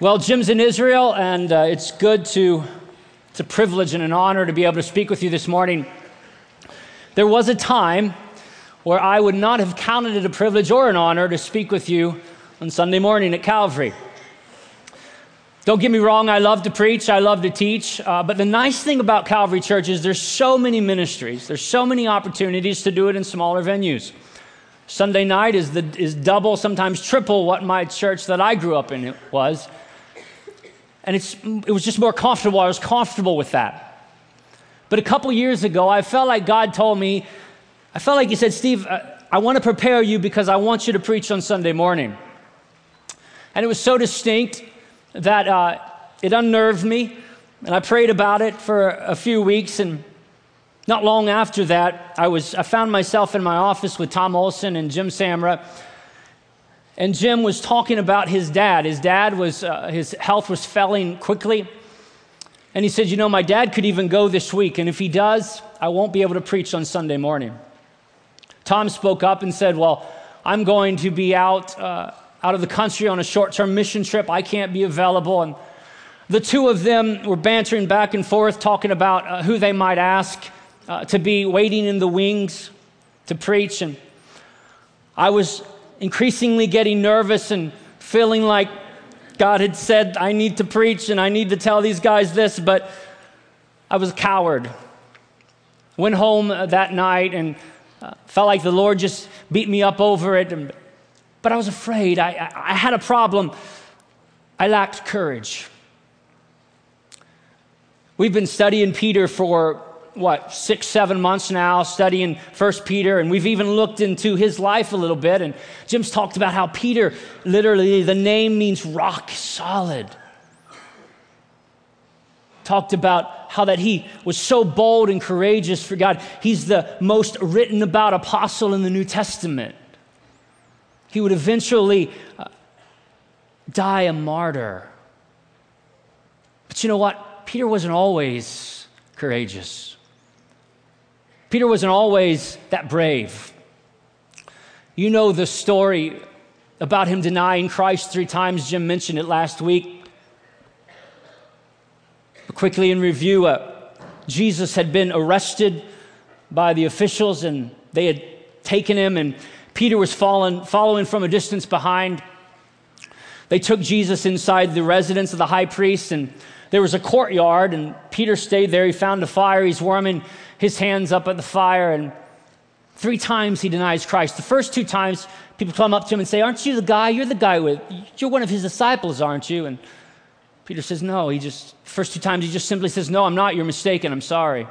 Well, Jim's in Israel, and uh, it's good to, it's a privilege and an honor to be able to speak with you this morning. There was a time where I would not have counted it a privilege or an honor to speak with you on Sunday morning at Calvary. Don't get me wrong, I love to preach, I love to teach, uh, but the nice thing about Calvary Church is there's so many ministries, there's so many opportunities to do it in smaller venues. Sunday night is, the, is double, sometimes triple what my church that I grew up in was. And it was just more comfortable. I was comfortable with that. But a couple years ago, I felt like God told me, I felt like He said, Steve, uh, I want to prepare you because I want you to preach on Sunday morning. And it was so distinct that uh, it unnerved me. And I prayed about it for a few weeks. And not long after that, I, was, I found myself in my office with Tom Olson and Jim Samra and Jim was talking about his dad. His dad was, uh, his health was failing quickly. And he said, You know, my dad could even go this week, and if he does, I won't be able to preach on Sunday morning. Tom spoke up and said, Well, I'm going to be out, uh, out of the country on a short term mission trip. I can't be available. And the two of them were bantering back and forth, talking about uh, who they might ask uh, to be waiting in the wings to preach. And I was increasingly getting nervous and feeling like God had said, I need to preach and I need to tell these guys this, but I was a coward. Went home that night and uh, felt like the Lord just beat me up over it. And, but I was afraid. I, I, I had a problem. I lacked courage. We've been studying Peter for what, six, seven months now studying First Peter, and we've even looked into his life a little bit. And Jim's talked about how Peter, literally, the name means rock solid. Talked about how that he was so bold and courageous for God. He's the most written about apostle in the New Testament. He would eventually uh, die a martyr. But you know what? Peter wasn't always courageous. Peter wasn't always that brave. You know the story about him denying Christ three times. Jim mentioned it last week. But quickly in review, uh, Jesus had been arrested by the officials and they had taken him, and Peter was fallen, following from a distance behind. They took Jesus inside the residence of the high priest, and there was a courtyard, and Peter stayed there. He found a fire. He's warming his hands up at the fire, and three times he denies Christ. The first two times, people come up to him and say, Aren't you the guy? You're the guy with, you're one of his disciples, aren't you? And Peter says, No. He just, first two times, he just simply says, No, I'm not. You're mistaken. I'm sorry.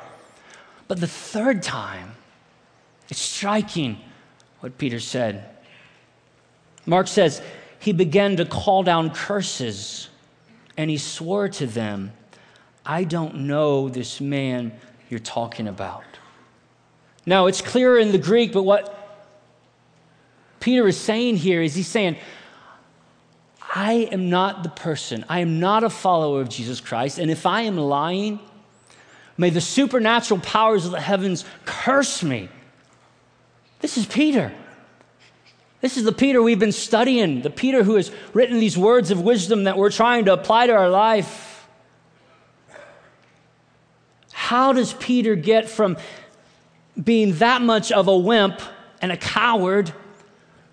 But the third time, it's striking what Peter said. Mark says, He began to call down curses and he swore to them, I don't know this man you're talking about. Now, it's clear in the Greek, but what Peter is saying here is he's saying, I am not the person, I am not a follower of Jesus Christ, and if I am lying, may the supernatural powers of the heavens curse me. This is Peter. This is the Peter we've been studying, the Peter who has written these words of wisdom that we're trying to apply to our life. How does Peter get from being that much of a wimp and a coward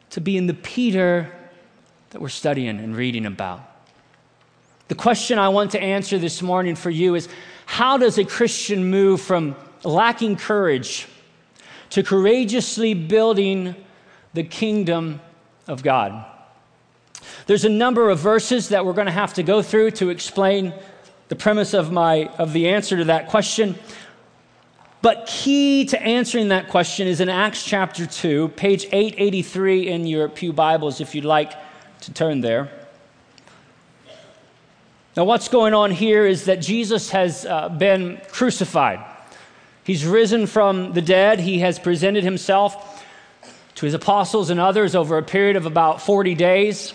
to being the Peter that we're studying and reading about? The question I want to answer this morning for you is how does a Christian move from lacking courage to courageously building the kingdom of God? There's a number of verses that we're going to have to go through to explain the premise of, my, of the answer to that question. But key to answering that question is in Acts chapter 2, page 883 in your Pew Bibles, if you'd like to turn there. Now, what's going on here is that Jesus has uh, been crucified. He's risen from the dead. He has presented himself to his apostles and others over a period of about 40 days.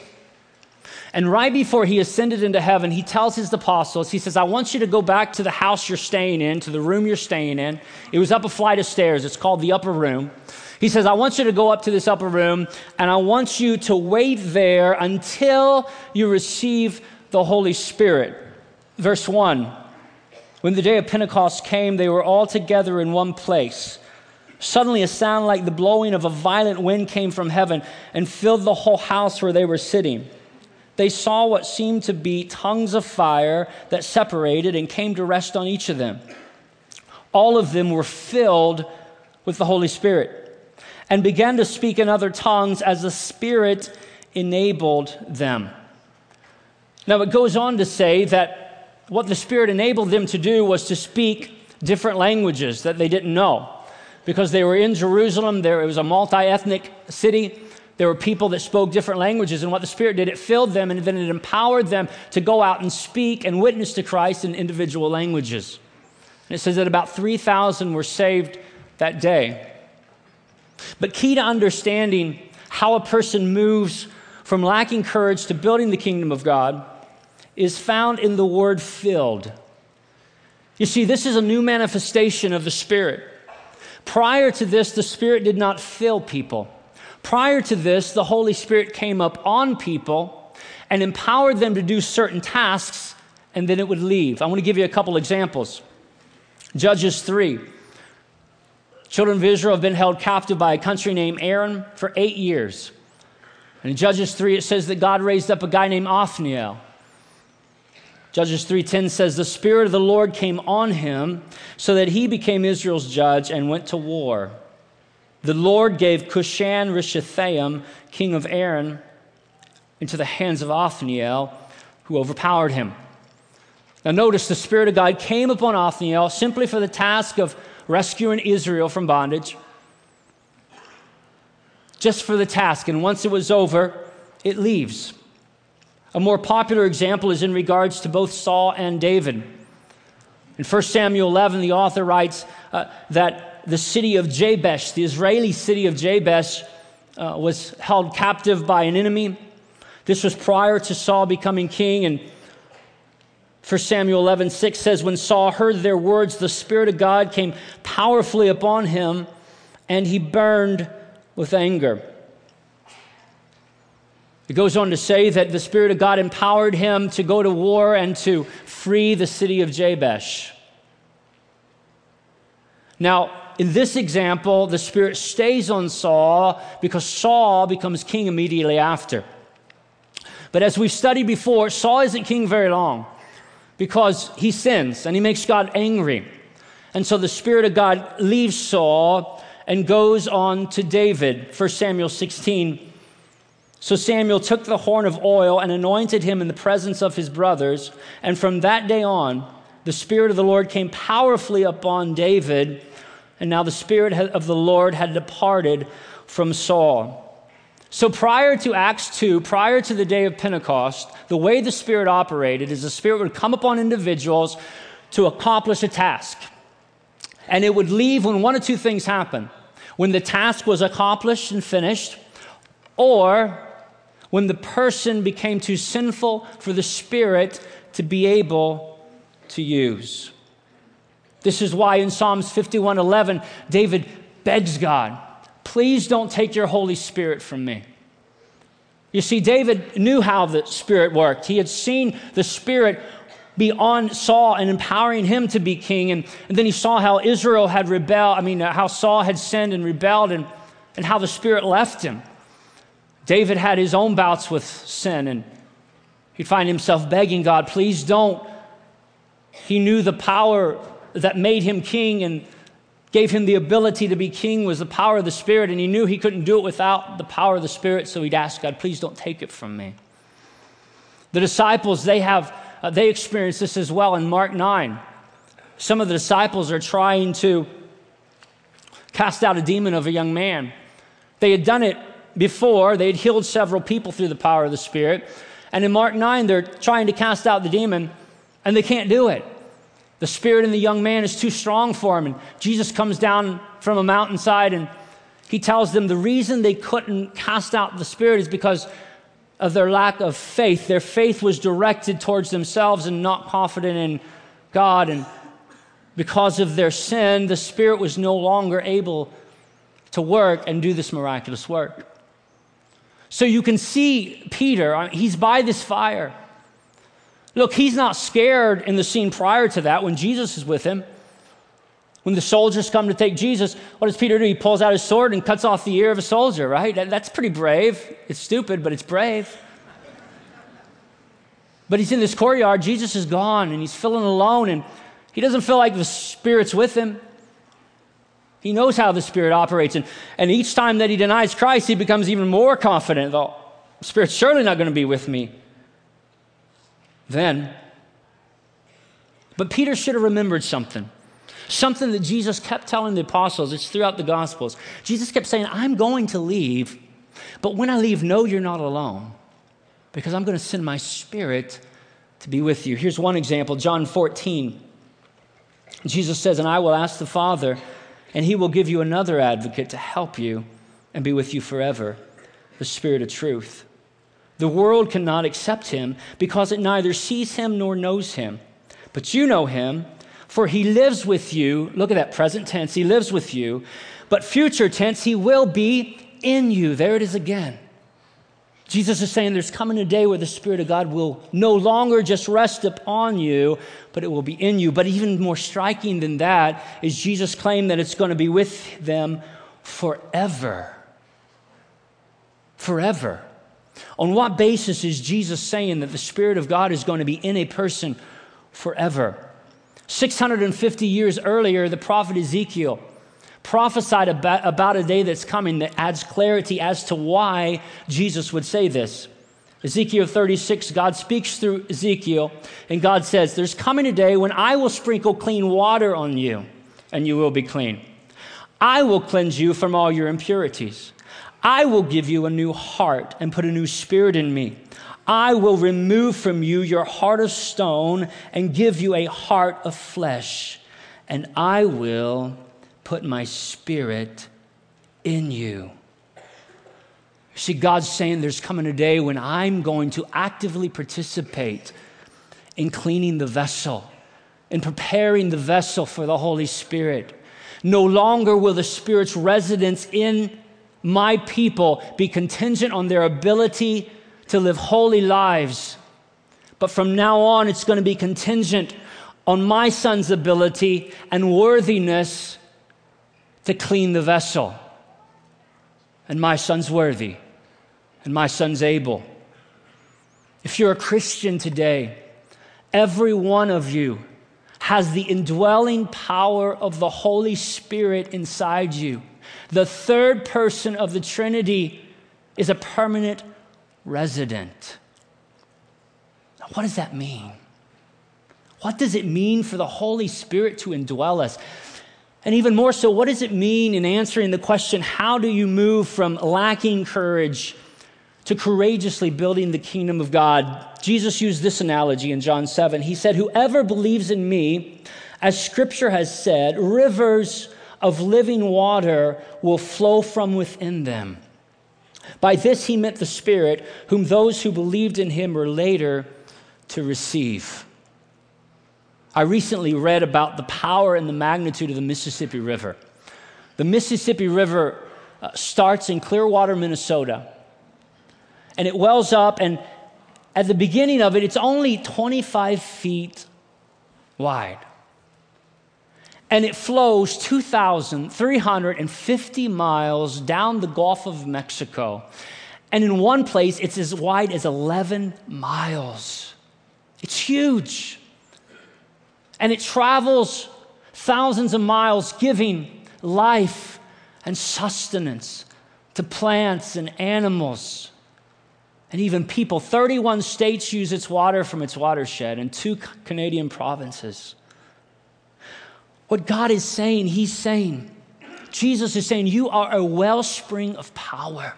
And right before he ascended into heaven, he tells his apostles, he says, I want you to go back to the house you're staying in, to the room you're staying in. It was up a flight of stairs. It's called the upper room. He says, I want you to go up to this upper room and I want you to wait there until you receive the Holy Spirit. Verse 1 When the day of Pentecost came, they were all together in one place. Suddenly, a sound like the blowing of a violent wind came from heaven and filled the whole house where they were sitting. They saw what seemed to be tongues of fire that separated and came to rest on each of them. All of them were filled with the Holy Spirit and began to speak in other tongues as the Spirit enabled them. Now, it goes on to say that what the Spirit enabled them to do was to speak different languages that they didn't know because they were in Jerusalem. There, it was a multi ethnic city. There were people that spoke different languages, and what the Spirit did, it filled them and then it empowered them to go out and speak and witness to Christ in individual languages. And it says that about 3,000 were saved that day. But key to understanding how a person moves from lacking courage to building the kingdom of God is found in the word filled. You see, this is a new manifestation of the Spirit. Prior to this, the Spirit did not fill people. Prior to this, the Holy Spirit came up on people and empowered them to do certain tasks, and then it would leave. I want to give you a couple examples. Judges 3. Children of Israel have been held captive by a country named Aram for eight years. And in Judges 3, it says that God raised up a guy named Othniel. Judges 3:10 says the spirit of the Lord came on him so that he became Israel's judge and went to war. The Lord gave Cushan Rishathaim, king of Aram, into the hands of Othniel, who overpowered him. Now notice the spirit of God came upon Othniel simply for the task of rescuing Israel from bondage. Just for the task and once it was over, it leaves. A more popular example is in regards to both Saul and David. In 1 Samuel 11, the author writes uh, that the city of Jabesh, the Israeli city of Jabesh, uh, was held captive by an enemy. This was prior to Saul becoming king. And 1 Samuel 11, 6 says, When Saul heard their words, the Spirit of God came powerfully upon him, and he burned with anger. It goes on to say that the Spirit of God empowered him to go to war and to free the city of Jabesh. Now, in this example, the Spirit stays on Saul because Saul becomes king immediately after. But as we've studied before, Saul isn't king very long because he sins and he makes God angry. And so the Spirit of God leaves Saul and goes on to David, 1 Samuel 16 so Samuel took the horn of oil and anointed him in the presence of his brothers. And from that day on, the Spirit of the Lord came powerfully upon David. And now the Spirit of the Lord had departed from Saul. So prior to Acts 2, prior to the day of Pentecost, the way the Spirit operated is the Spirit would come upon individuals to accomplish a task. And it would leave when one of two things happened when the task was accomplished and finished, or when the person became too sinful for the Spirit to be able to use. This is why in Psalms 51:11 David begs God, "Please don't take your Holy Spirit from me." You see, David knew how the Spirit worked. He had seen the Spirit be on Saul and empowering him to be king. And, and then he saw how Israel had rebelled, I mean, uh, how Saul had sinned and rebelled, and, and how the Spirit left him. David had his own bouts with sin, and he'd find himself begging God, please don't. He knew the power that made him king and gave him the ability to be king was the power of the Spirit, and he knew he couldn't do it without the power of the Spirit, so he'd ask God, please don't take it from me. The disciples, they have, uh, they experience this as well in Mark 9. Some of the disciples are trying to cast out a demon of a young man. They had done it before, they had healed several people through the power of the Spirit. And in Mark 9, they're trying to cast out the demon, and they can't do it. The spirit in the young man is too strong for him. And Jesus comes down from a mountainside and he tells them the reason they couldn't cast out the spirit is because of their lack of faith. Their faith was directed towards themselves and not confident in God. And because of their sin, the spirit was no longer able to work and do this miraculous work. So you can see Peter, uh, he's by this fire. Look, he's not scared in the scene prior to that when Jesus is with him. When the soldiers come to take Jesus, what does Peter do? He pulls out his sword and cuts off the ear of a soldier, right? That's pretty brave. It's stupid, but it's brave. But he's in this courtyard. Jesus is gone and he's feeling alone and he doesn't feel like the Spirit's with him. He knows how the Spirit operates. And, and each time that he denies Christ, he becomes even more confident. The Spirit's surely not going to be with me then. But Peter should have remembered something. Something that Jesus kept telling the apostles. It's throughout the Gospels. Jesus kept saying, I'm going to leave, but when I leave, know you're not alone because I'm going to send my Spirit to be with you. Here's one example John 14. Jesus says, And I will ask the Father, and he will give you another advocate to help you and be with you forever the Spirit of truth. The world cannot accept him because it neither sees him nor knows him. But you know him, for he lives with you. Look at that present tense, he lives with you. But future tense, he will be in you. There it is again. Jesus is saying there's coming a day where the Spirit of God will no longer just rest upon you, but it will be in you. But even more striking than that is Jesus' claim that it's going to be with them forever. Forever. On what basis is Jesus saying that the Spirit of God is going to be in a person forever? 650 years earlier, the prophet Ezekiel prophesied about, about a day that's coming that adds clarity as to why Jesus would say this. Ezekiel 36, God speaks through Ezekiel, and God says, There's coming a day when I will sprinkle clean water on you, and you will be clean. I will cleanse you from all your impurities. I will give you a new heart and put a new spirit in me. I will remove from you your heart of stone and give you a heart of flesh. And I will put my spirit in you. See, God's saying there's coming a day when I'm going to actively participate in cleaning the vessel, in preparing the vessel for the Holy Spirit. No longer will the Spirit's residence in my people be contingent on their ability to live holy lives. But from now on, it's going to be contingent on my son's ability and worthiness to clean the vessel. And my son's worthy, and my son's able. If you're a Christian today, every one of you has the indwelling power of the Holy Spirit inside you. The third person of the Trinity is a permanent resident. what does that mean? What does it mean for the Holy Spirit to indwell us? And even more so, what does it mean in answering the question, how do you move from lacking courage to courageously building the kingdom of God? Jesus used this analogy in John 7. He said, Whoever believes in me, as scripture has said, rivers of living water will flow from within them. By this he meant the Spirit, whom those who believed in him were later to receive. I recently read about the power and the magnitude of the Mississippi River. The Mississippi River uh, starts in Clearwater, Minnesota, and it wells up, and at the beginning of it, it's only 25 feet wide and it flows 2,350 miles down the Gulf of Mexico. And in one place, it's as wide as 11 miles. It's huge. And it travels thousands of miles, giving life and sustenance to plants and animals and even people. 31 states use its water from its watershed, and two Canadian provinces. What God is saying, He's saying, Jesus is saying, You are a wellspring of power.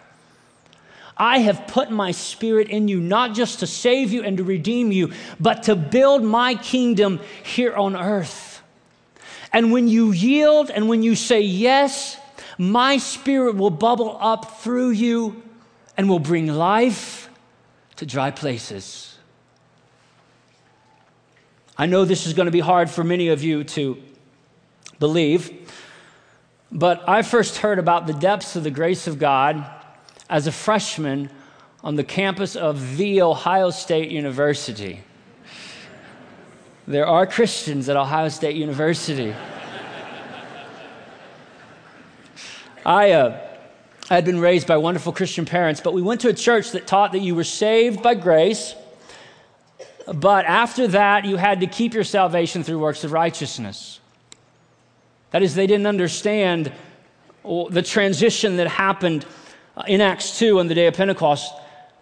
I have put my spirit in you, not just to save you and to redeem you, but to build my kingdom here on earth. And when you yield and when you say yes, my spirit will bubble up through you and will bring life to dry places. I know this is going to be hard for many of you to believe. But I first heard about the depths of the grace of God as a freshman on the campus of The Ohio State University. There are Christians at Ohio State University. I, uh, had been raised by wonderful Christian parents, but we went to a church that taught that you were saved by grace, but after that, you had to keep your salvation through works of righteousness. That is, they didn't understand the transition that happened in Acts 2 on the day of Pentecost.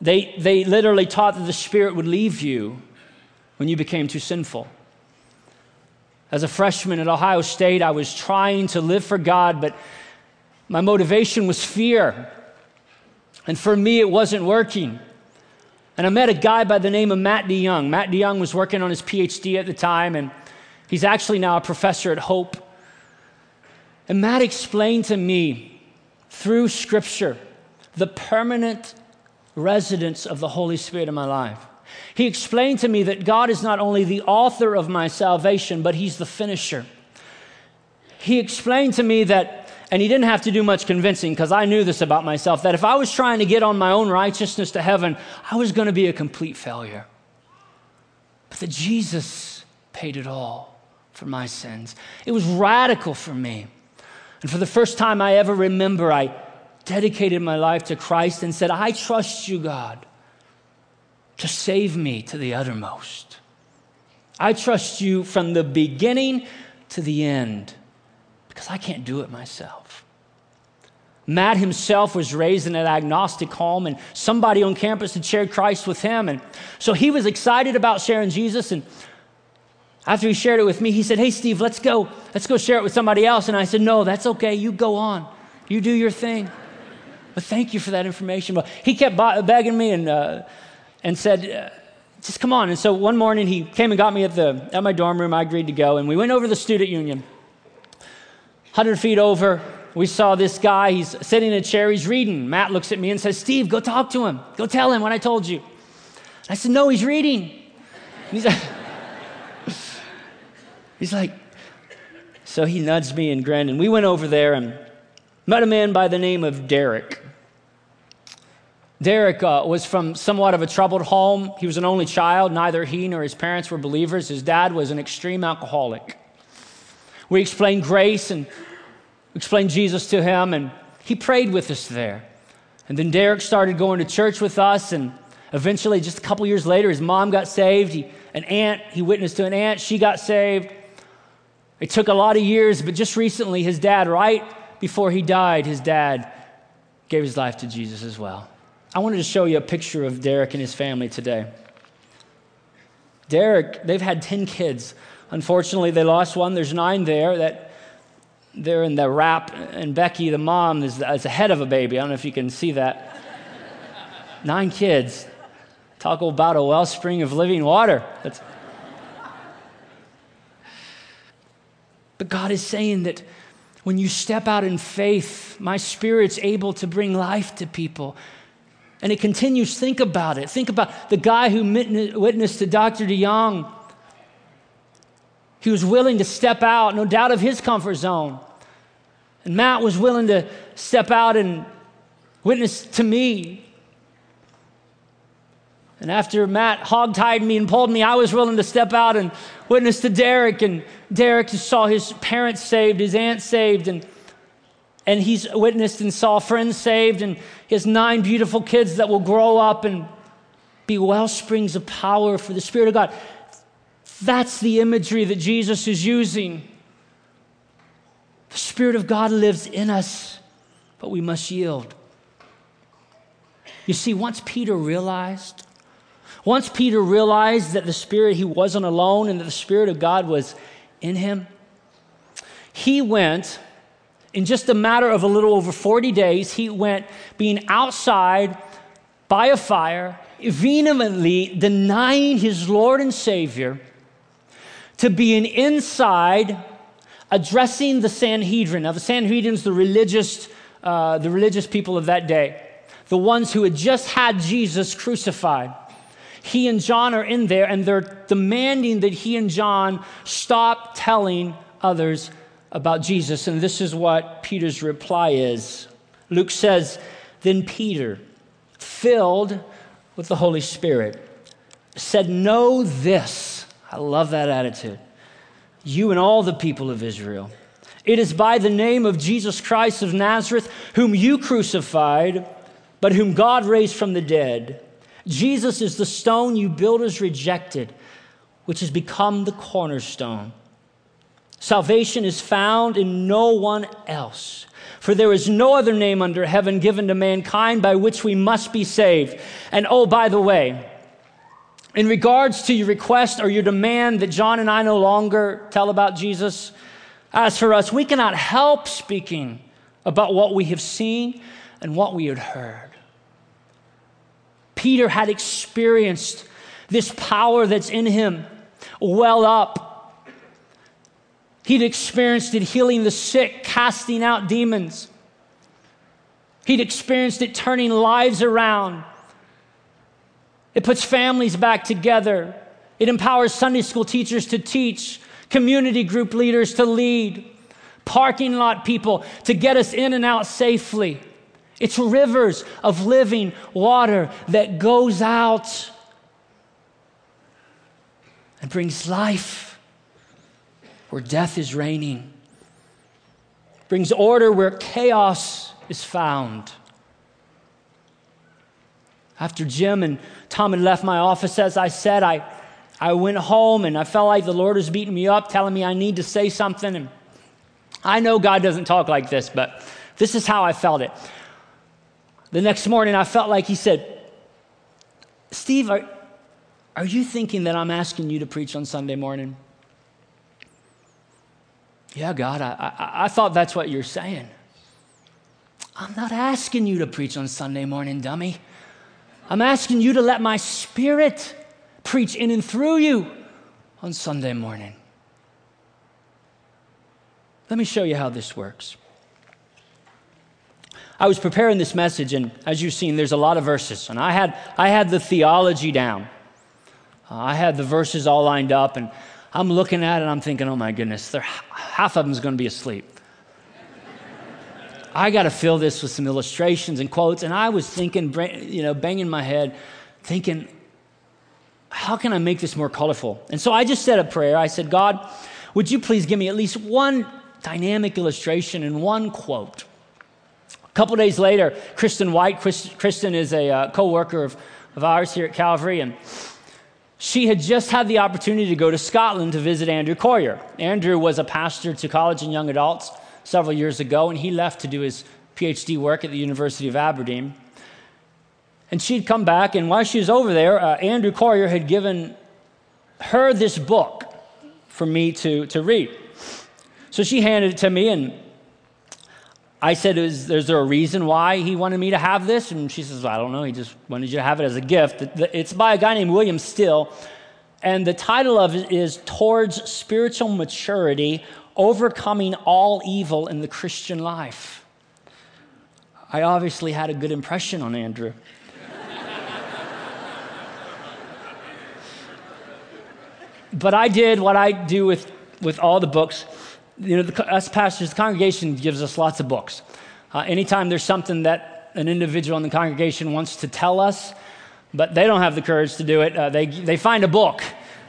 They, they literally taught that the Spirit would leave you when you became too sinful. As a freshman at Ohio State, I was trying to live for God, but my motivation was fear. And for me, it wasn't working. And I met a guy by the name of Matt DeYoung. Matt DeYoung was working on his PhD at the time, and he's actually now a professor at Hope. And Matt explained to me through Scripture the permanent residence of the Holy Spirit in my life. He explained to me that God is not only the author of my salvation, but He's the finisher. He explained to me that and he didn't have to do much convincing because I knew this about myself that if I was trying to get on my own righteousness to heaven, I was going to be a complete failure. But that Jesus paid it all for my sins. It was radical for me. And for the first time I ever remember, I dedicated my life to Christ and said, I trust you, God, to save me to the uttermost. I trust you from the beginning to the end because I can't do it myself. Matt himself was raised in an agnostic home, and somebody on campus had shared Christ with him. And so he was excited about sharing Jesus. And after he shared it with me, he said, Hey, Steve, let's go. Let's go share it with somebody else. And I said, No, that's okay. You go on. You do your thing. But thank you for that information. But he kept begging me and, uh, and said, uh, just come on. And so one morning he came and got me at, the, at my dorm room. I agreed to go. And we went over to the student union. 100 feet over, we saw this guy. He's sitting in a chair. He's reading. Matt looks at me and says, Steve, go talk to him. Go tell him what I told you. I said, No, he's reading. he's like, he's like, so he nudged me and grinned. And we went over there and met a man by the name of Derek. Derek uh, was from somewhat of a troubled home. He was an only child. Neither he nor his parents were believers. His dad was an extreme alcoholic. We explained grace and explained Jesus to him, and he prayed with us there. And then Derek started going to church with us, and eventually, just a couple years later, his mom got saved. He, an aunt, he witnessed to an aunt, she got saved. It took a lot of years, but just recently, his dad, right before he died, his dad gave his life to Jesus as well. I wanted to show you a picture of Derek and his family today. Derek, they've had 10 kids. Unfortunately, they lost one. There's nine there that they're in the wrap, and Becky, the mom, is, is the head of a baby. I don't know if you can see that. nine kids. Talk about a wellspring of living water. That's... But God is saying that when you step out in faith, my spirit's able to bring life to people. And it continues. Think about it. Think about the guy who witnessed to Dr. DeYoung he was willing to step out, no doubt, of his comfort zone. And Matt was willing to step out and witness to me. And after Matt hogtied me and pulled me, I was willing to step out and witness to Derek. And Derek saw his parents saved, his aunt saved, and, and he's witnessed and saw friends saved, and his nine beautiful kids that will grow up and be well springs of power for the Spirit of God. That's the imagery that Jesus is using. The Spirit of God lives in us, but we must yield. You see, once Peter realized, once Peter realized that the Spirit, he wasn't alone and that the Spirit of God was in him, he went, in just a matter of a little over 40 days, he went being outside by a fire, vehemently denying his Lord and Savior to being inside addressing the Sanhedrin. Now, the Sanhedrin's the religious, uh, the religious people of that day, the ones who had just had Jesus crucified. He and John are in there, and they're demanding that he and John stop telling others about Jesus. And this is what Peter's reply is. Luke says, Then Peter, filled with the Holy Spirit, said, Know this I love that attitude. You and all the people of Israel. It is by the name of Jesus Christ of Nazareth, whom you crucified, but whom God raised from the dead. Jesus is the stone you builders rejected, which has become the cornerstone. Salvation is found in no one else. For there is no other name under heaven given to mankind by which we must be saved. And oh, by the way, in regards to your request or your demand that John and I no longer tell about Jesus, as for us, we cannot help speaking about what we have seen and what we had heard. Peter had experienced this power that's in him well up He'd experienced it healing the sick, casting out demons. He'd experienced it turning lives around. It puts families back together. It empowers Sunday school teachers to teach, community group leaders to lead, parking lot people to get us in and out safely. It's rivers of living water that goes out and brings life where death is reigning, brings order where chaos is found. After Jim and Tom had left my office, as I said, I, I went home and I felt like the Lord was beating me up, telling me I need to say something. And I know God doesn't talk like this, but this is how I felt it. The next morning, I felt like He said, Steve, are, are you thinking that I'm asking you to preach on Sunday morning? Yeah, God, I, I, I thought that's what you're saying. I'm not asking you to preach on Sunday morning, dummy. I'm asking you to let my spirit preach in and through you on Sunday morning. Let me show you how this works. I was preparing this message, and as you've seen, there's a lot of verses, and I had, I had the theology down. Uh, I had the verses all lined up, and I'm looking at it and I'm thinking, oh my goodness, half of them is going to be asleep. I got to fill this with some illustrations and quotes. And I was thinking, you know, banging my head, thinking, how can I make this more colorful? And so I just said a prayer. I said, God, would you please give me at least one dynamic illustration and one quote? A couple days later, Kristen White, Kristen is a uh, co worker of, of ours here at Calvary, and she had just had the opportunity to go to Scotland to visit Andrew Coyer. Andrew was a pastor to college and young adults several years ago, and he left to do his PhD work at the University of Aberdeen. And she'd come back, and while she was over there, uh, Andrew Coyer had given her this book for me to, to read. So she handed it to me, and I said, is, is, there a reason why he wanted me to have this? And she says, I don't know. He just wanted you to have it as a gift. It's by a guy named William Still. And the title of it is Towards Spiritual Maturity Overcoming All Evil in the Christian Life. I obviously had a good impression on Andrew. but I did what I do with, with all the books you know, the, us pastors, the congregation gives us lots of books. Uh, anytime there's something that an individual in the congregation wants to tell us, but they don't have the courage to do it, uh, they, they find a book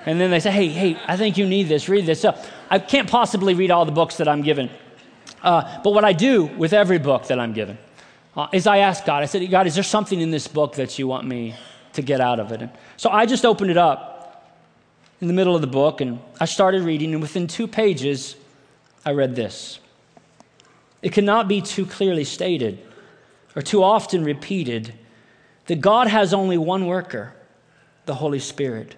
and then they say, hey, hey, I think you need this, read this. So I can't possibly read all the books that I'm given. Uh, but what I do with every book that I'm given uh, is I ask God, I said, God, is there something in this book that you want me to get out of it? And so I just opened it up in the middle of the book and I started reading, and within two pages, I read this. It cannot be too clearly stated or too often repeated that God has only one worker, the Holy Spirit.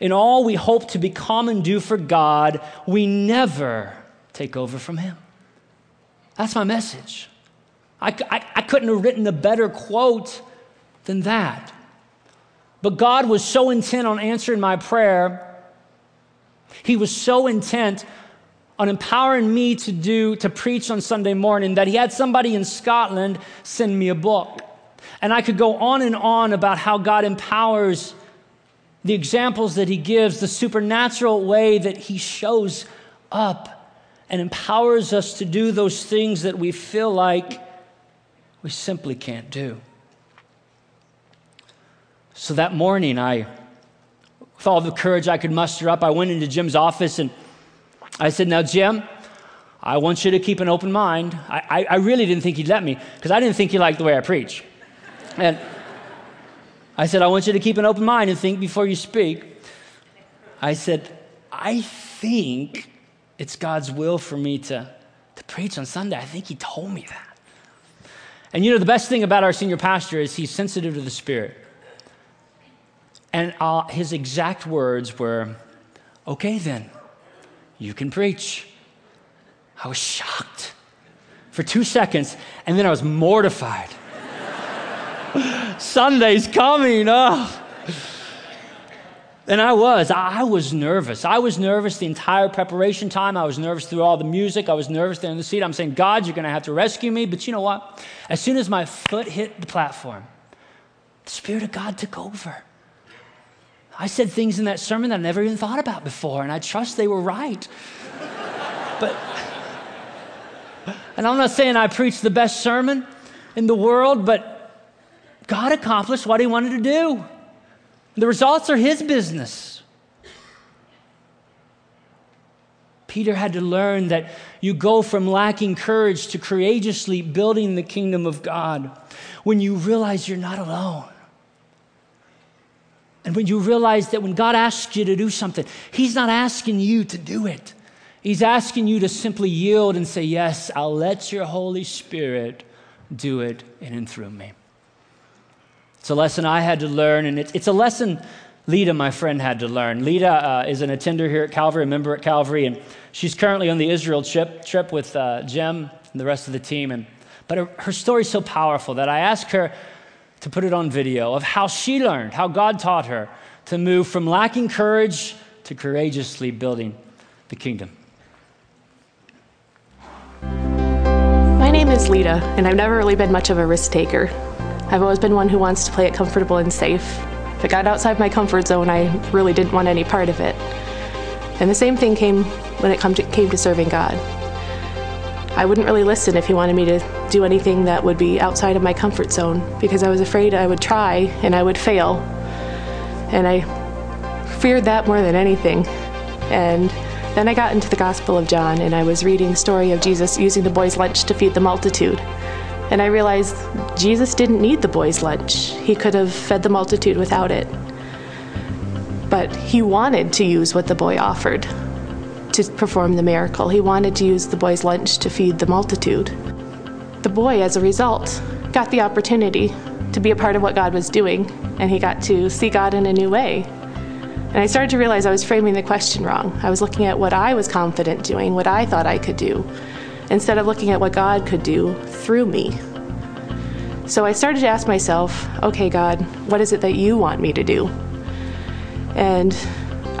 In all we hope to become and do for God, we never take over from Him. That's my message. I, I, I couldn't have written a better quote than that. But God was so intent on answering my prayer, He was so intent on empowering me to do to preach on Sunday morning that he had somebody in Scotland send me a book. And I could go on and on about how God empowers the examples that he gives, the supernatural way that he shows up and empowers us to do those things that we feel like we simply can't do. So that morning, I with all the courage I could muster up, I went into Jim's office and I said, Now, Jim, I want you to keep an open mind. I, I, I really didn't think he'd let me because I didn't think he liked the way I preach. And I said, I want you to keep an open mind and think before you speak. I said, I think it's God's will for me to, to preach on Sunday. I think He told me that. And you know, the best thing about our senior pastor is he's sensitive to the Spirit. And uh, his exact words were, okay, then, you can preach. I was shocked for two seconds, and then I was mortified. Sunday's coming. And I was. I was nervous. I was nervous the entire preparation time. I was nervous through all the music. I was nervous there in the seat. I'm saying, God, you're going to have to rescue me. But you know what? As soon as my foot hit the platform, the Spirit of God took over. I said things in that sermon that I never even thought about before, and I trust they were right. but, and I'm not saying I preached the best sermon in the world, but God accomplished what He wanted to do. The results are His business. Peter had to learn that you go from lacking courage to courageously building the kingdom of God when you realize you're not alone. And when you realize that when God asks you to do something, He's not asking you to do it. He's asking you to simply yield and say, Yes, I'll let your Holy Spirit do it in and through me. It's a lesson I had to learn, and it's a lesson Lita, my friend, had to learn. Lita uh, is an attender here at Calvary, a member at Calvary, and she's currently on the Israel trip, trip with uh, Jim and the rest of the team. And, but her, her story is so powerful that I asked her to put it on video of how she learned, how God taught her to move from lacking courage to courageously building the kingdom. My name is Lita, and I've never really been much of a risk taker. I've always been one who wants to play it comfortable and safe. If it got outside my comfort zone, I really didn't want any part of it. And the same thing came when it came to serving God. I wouldn't really listen if he wanted me to do anything that would be outside of my comfort zone because I was afraid I would try and I would fail. And I feared that more than anything. And then I got into the Gospel of John and I was reading the story of Jesus using the boys' lunch to feed the multitude. And I realized Jesus didn't need the boys' lunch. He could have fed the multitude without it. But he wanted to use what the boy offered to perform the miracle. He wanted to use the boy's lunch to feed the multitude. The boy, as a result, got the opportunity to be a part of what God was doing, and he got to see God in a new way. And I started to realize I was framing the question wrong. I was looking at what I was confident doing, what I thought I could do, instead of looking at what God could do through me. So I started to ask myself, okay, God, what is it that you want me to do? And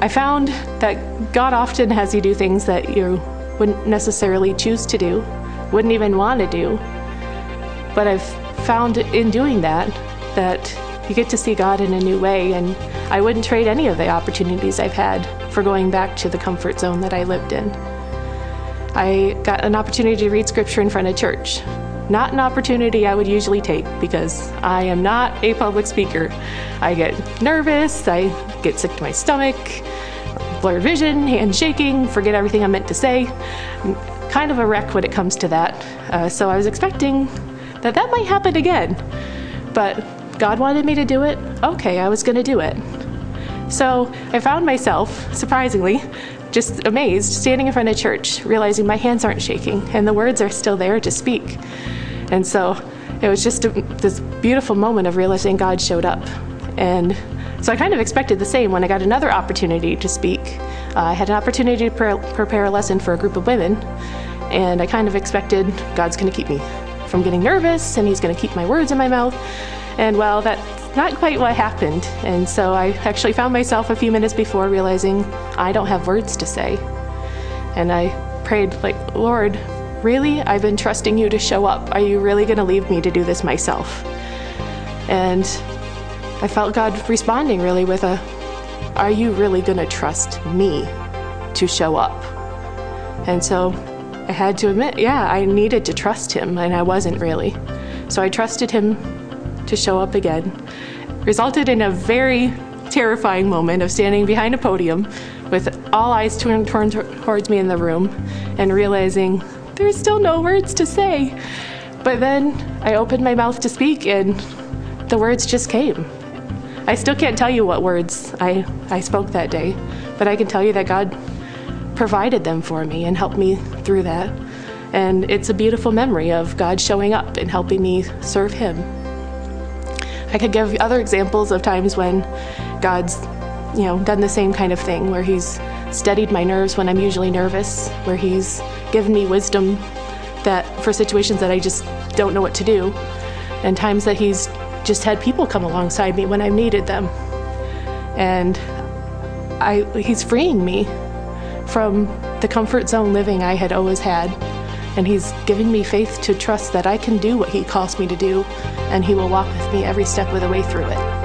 I found that God often has you do things that you wouldn't necessarily choose to do, wouldn't even want to do. But I've found in doing that that you get to see God in a new way, and I wouldn't trade any of the opportunities I've had for going back to the comfort zone that I lived in. I got an opportunity to read scripture in front of church. Not an opportunity I would usually take because I am not a public speaker. I get nervous, I get sick to my stomach, blurred vision, hands shaking, forget everything I meant to say. I'm kind of a wreck when it comes to that. Uh, so I was expecting that that might happen again. But God wanted me to do it. Okay, I was going to do it. So I found myself, surprisingly, just amazed, standing in front of church, realizing my hands aren't shaking and the words are still there to speak. And so it was just a, this beautiful moment of realizing God showed up. And so I kind of expected the same when I got another opportunity to speak. Uh, I had an opportunity to pre- prepare a lesson for a group of women, and I kind of expected God's going to keep me from getting nervous and He's going to keep my words in my mouth. And well, that's not quite what happened. And so I actually found myself a few minutes before realizing I don't have words to say. And I prayed, like, Lord, really? I've been trusting you to show up. Are you really going to leave me to do this myself? And I felt God responding really with a, Are you really going to trust me to show up? And so I had to admit, yeah, I needed to trust him, and I wasn't really. So I trusted him to show up again. Resulted in a very terrifying moment of standing behind a podium with all eyes turned towards me in the room and realizing there's still no words to say. But then I opened my mouth to speak and the words just came. I still can't tell you what words I, I spoke that day, but I can tell you that God provided them for me and helped me through that. And it's a beautiful memory of God showing up and helping me serve Him. I could give other examples of times when God's, you know, done the same kind of thing, where He's steadied my nerves when I'm usually nervous, where He's given me wisdom that for situations that I just don't know what to do, and times that He's just had people come alongside me when I needed them. And I, He's freeing me from the comfort zone living I had always had. And He's giving me faith to trust that I can do what He calls me to do, and He will walk with me every step of the way through it.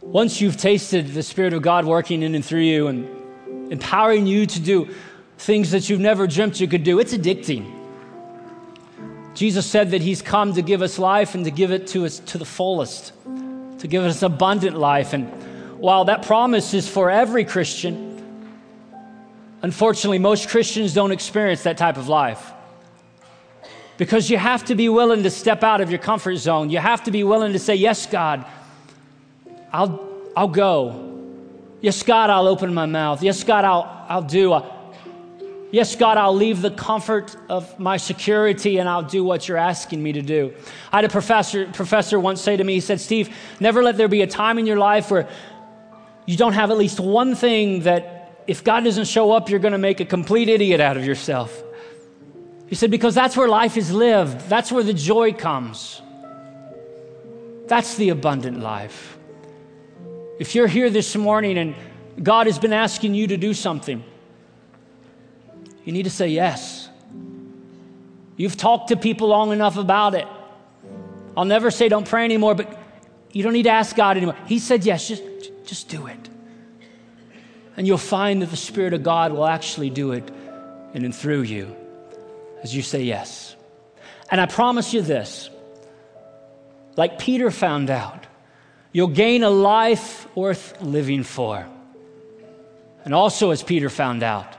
Once you've tasted the Spirit of God working in and through you and empowering you to do things that you've never dreamt you could do, it's addicting. Jesus said that He's come to give us life and to give it to us to the fullest, to give us abundant life. And while that promise is for every Christian, unfortunately, most Christians don't experience that type of life. Because you have to be willing to step out of your comfort zone. You have to be willing to say, Yes, God, I'll, I'll go. Yes, God, I'll open my mouth. Yes, God, I'll, I'll do. Yes, God, I'll leave the comfort of my security and I'll do what you're asking me to do. I had a professor, professor once say to me, he said, Steve, never let there be a time in your life where you don't have at least one thing that if God doesn't show up, you're going to make a complete idiot out of yourself. He said, because that's where life is lived, that's where the joy comes. That's the abundant life. If you're here this morning and God has been asking you to do something, you need to say yes. You've talked to people long enough about it. I'll never say don't pray anymore, but you don't need to ask God anymore. He said yes, just, just do it. And you'll find that the Spirit of God will actually do it in and through you as you say yes. And I promise you this like Peter found out, you'll gain a life worth living for. And also, as Peter found out,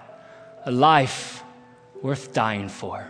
a life worth dying for.